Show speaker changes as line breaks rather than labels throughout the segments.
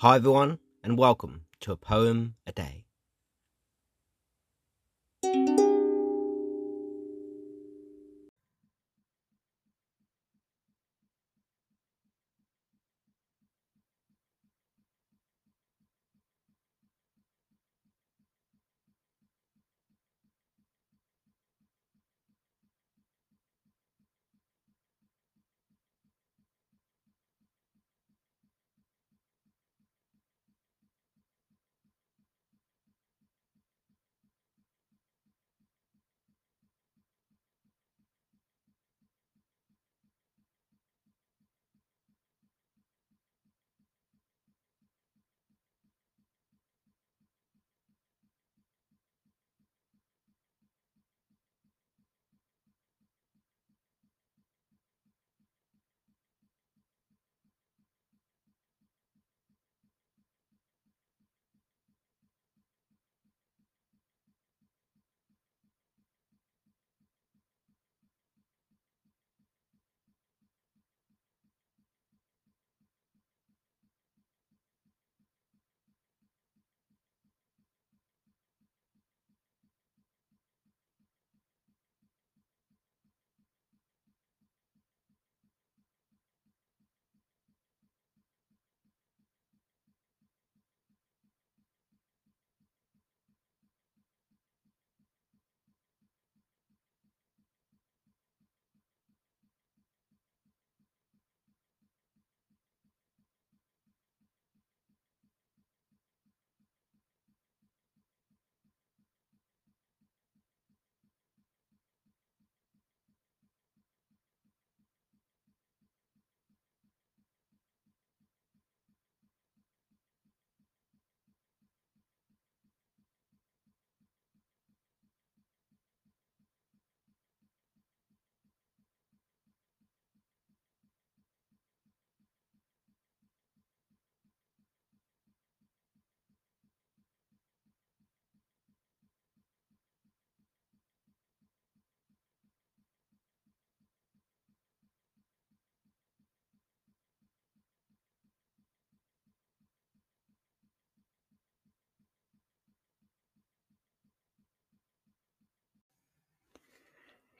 Hi, everyone, and welcome to a poem a day.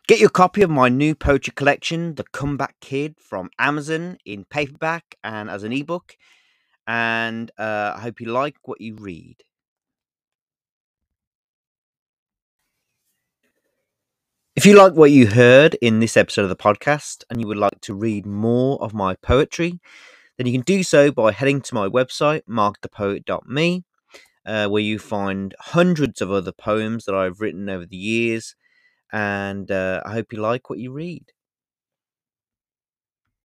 Get your copy of my new poetry collection, The Comeback Kid, from Amazon in paperback and as an ebook. And uh, I hope you like what you read. If you like what you heard in this episode of the podcast and you would like to read more of my poetry, then you can do so by heading to my website, markthepoet.me, uh, where you find hundreds of other poems that I've written over the years and uh, I hope you like what you read.